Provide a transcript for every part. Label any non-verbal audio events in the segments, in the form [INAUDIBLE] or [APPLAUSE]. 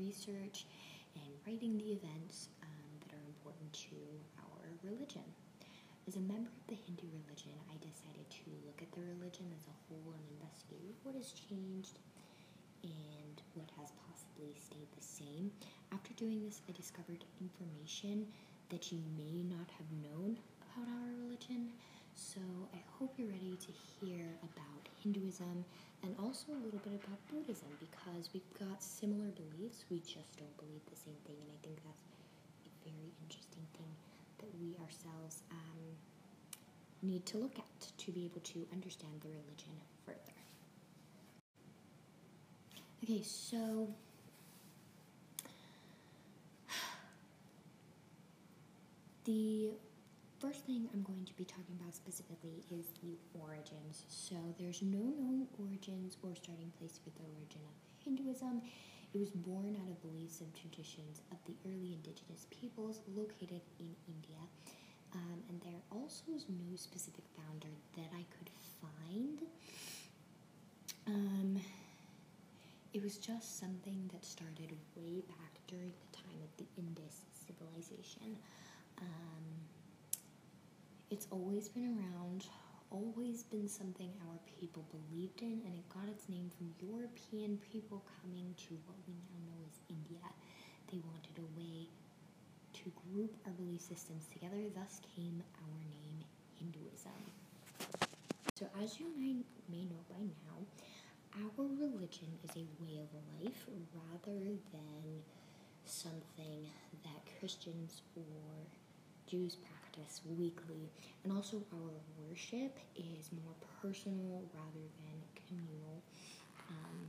research and writing the events um, that are important to our religion. As a member of the Hindu religion, I decided to look at the religion as a whole and investigate what has changed and what has possibly stayed the same. After doing this, I discovered information that you may not have known about our religion. So I hope you're ready to hear about Hinduism and also a little bit about Buddhism because we've got similar beliefs, we just don't believe the same thing, and I think that's a very interesting thing that we ourselves um, need to look at to be able to understand the religion further. Okay, so [SIGHS] the first thing I'm going to be talking about specifically is the origins. So there's no known origins or starting place for the origin of Hinduism. It was born out of beliefs and traditions of the early indigenous peoples located in India. Um, and there also is no specific founder that I could find. Um, it was just something that started way back during the time of the Indus civilization. Um, it's always been around, always been something our people believed in, and it got its name from European people coming to what we now know as India. They wanted a way to group our belief systems together, thus came our name Hinduism. So, as you may, may know by now, our religion is a way of life rather than something that Christians or Jews practice weekly. And also, our worship is more personal rather than communal. Um,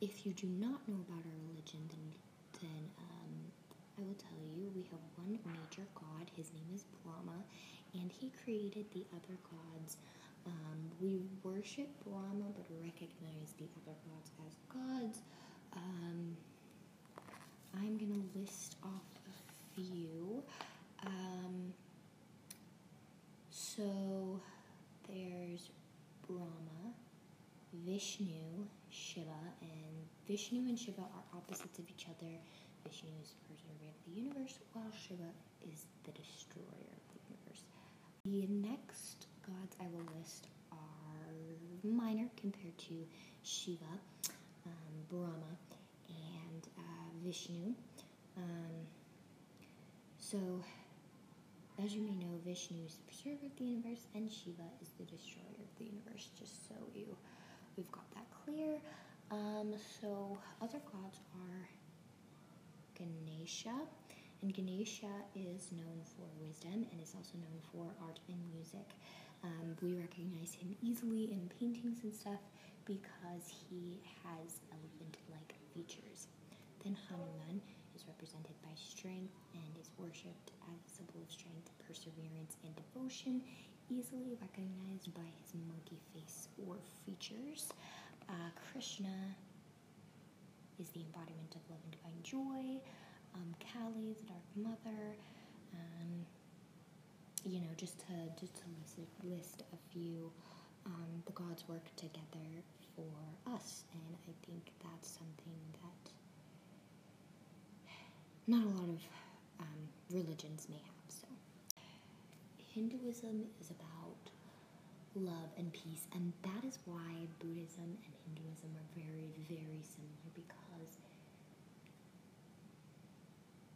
if you do not know about our religion, then, then um, I will tell you we have one major god. His name is Brahma, and he created the other gods. Um, we worship Brahma but recognize the other gods as gods. Um, I'm going to list off a few. Um, so there's Brahma, Vishnu, Shiva, and Vishnu and Shiva are opposites of each other. Vishnu is the preserver of the universe, while Shiva is the destroyer of the universe. The next gods I will list are minor compared to Shiva, um, Brahma, Vishnu. Um, so, as you may know, Vishnu is the preserver of the universe, and Shiva is the destroyer of the universe. Just so you, we've got that clear. Um, so, other gods are Ganesha, and Ganesha is known for wisdom and is also known for art and music. Um, we recognize him easily in paintings and stuff because he has elephant-like features. Then Hanuman is represented by strength and is worshipped as a symbol of strength, perseverance, and devotion, easily recognized by his monkey face or features. Uh, Krishna is the embodiment of love and divine joy. Um, Kali, the Dark Mother. Um, you know, just to just to list, list a few, um, the gods work together for us, and I think that's something that not a lot of um, religions may have. So, Hinduism is about love and peace, and that is why Buddhism and Hinduism are very, very similar because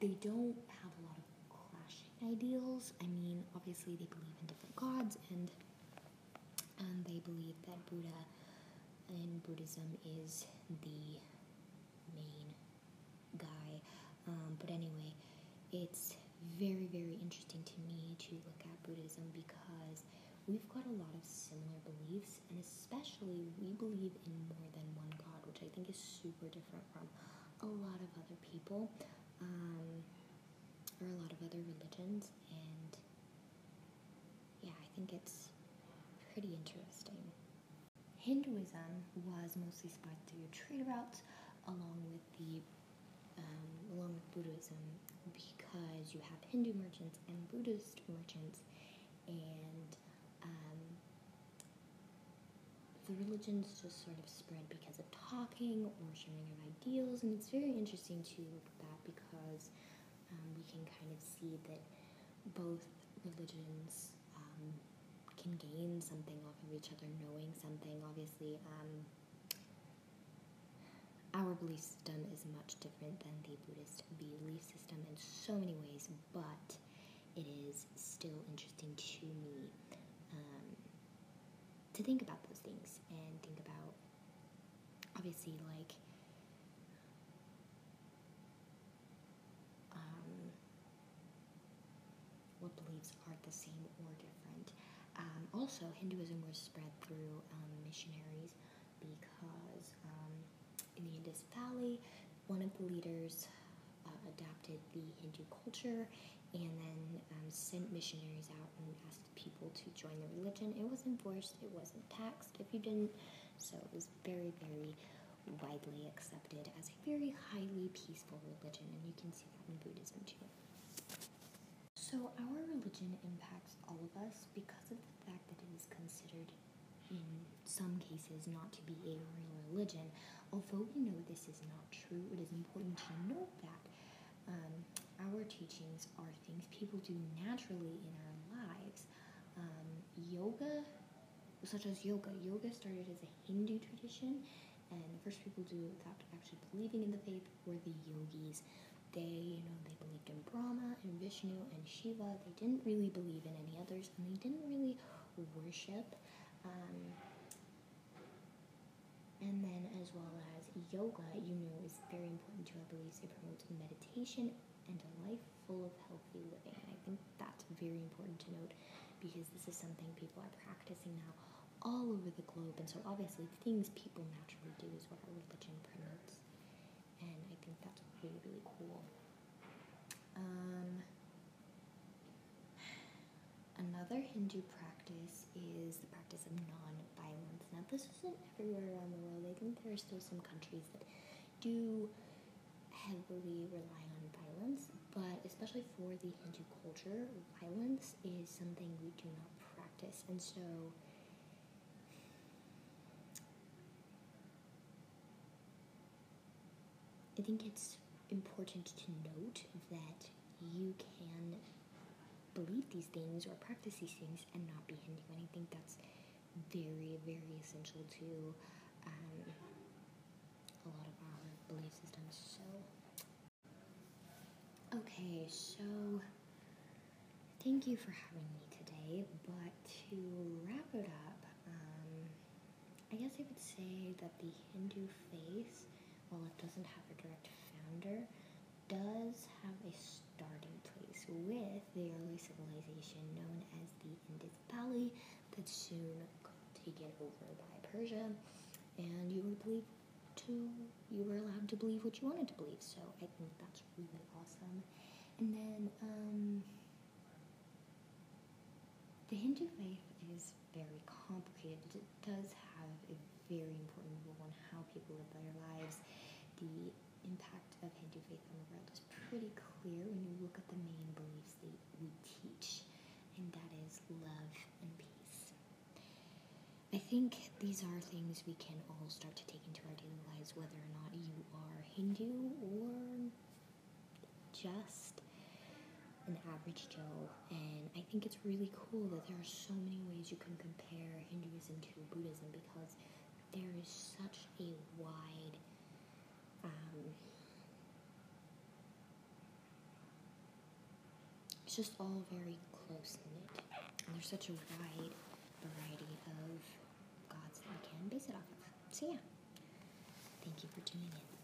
they don't have a lot of clashing ideals. I mean, obviously, they believe in different gods, and and they believe that Buddha in Buddhism is the main guy um, but anyway, it's very, very interesting to me to look at Buddhism because we've got a lot of similar beliefs, and especially we believe in more than one God, which I think is super different from a lot of other people um, or a lot of other religions. And yeah, I think it's pretty interesting. Hinduism was mostly spread through trade routes along with the um, along with Buddhism because you have Hindu merchants and Buddhist merchants, and um, the religions just sort of spread because of talking or sharing of ideals, and it's very interesting to look at that because um, we can kind of see that both religions um, can gain something off of each other, knowing something. Obviously, um, our belief system is much different than the Buddhist belief system in so many ways, but it is still interesting to me um, to think about those things and think about obviously like um, what beliefs are the same or different. Um, also, Hinduism was spread through um, missionaries because um, in the Indus Valley, one of the leaders uh, adapted the Hindu culture and then um, sent missionaries out and asked people to join the religion. It wasn't forced, it wasn't taxed if you didn't, so it was very, very widely accepted as a very highly peaceful religion, and you can see that in Buddhism too. So, our religion impacts all of us because of the fact that it is considered, in some cases, not to be a real religion. Although we know this is not true, it is important to note that um, our teachings are things people do naturally in our lives. Um, yoga, such as yoga, yoga started as a Hindu tradition, and the first people to without actually believing in the faith were the yogis. They, you know, they believed in Brahma and Vishnu and Shiva. They didn't really believe in any others, and they didn't really worship. Um, and then, as well as yoga, you know, is very important to our beliefs. It promotes meditation and a life full of healthy living. And I think that's very important to note because this is something people are practicing now all over the globe. And so, obviously, things people naturally do is what our religion promotes. And I think that's really, really cool. Um, another Hindu practice is the practice of non-violence. Now, this isn't everywhere around the world. I think there are still some countries that do heavily rely on violence, but especially for the Hindu culture, violence is something we do not practice. And so, I think it's important to note that you can believe these things or practice these things and not be Hindu. And I think that's very, very essential to um, a lot of our belief systems. So, okay, so thank you for having me today. But to wrap it up, um, I guess I would say that the Hindu faith, while it doesn't have a direct founder, does have a starting place with the early civilization known as the Indus Valley that soon got taken over by Persia, and you were believed to you were allowed to believe what you wanted to believe. So I think that's really awesome. And then um, the Hindu faith is very complicated. It does have a very important role in how people live their lives. The impact of Hindu faith on the world is pretty clear when you look at the main beliefs that we teach, and that is love and peace. I think these are things we can all start to take into our daily lives, whether or not you are Hindu or just an average Joe. And I think it's really cool that there are so many ways you can compare Hinduism to Buddhism because there is such a wide um, it's just all very close knit. And there's such a wide variety of gods that we can base it off of. So, yeah, thank you for tuning in.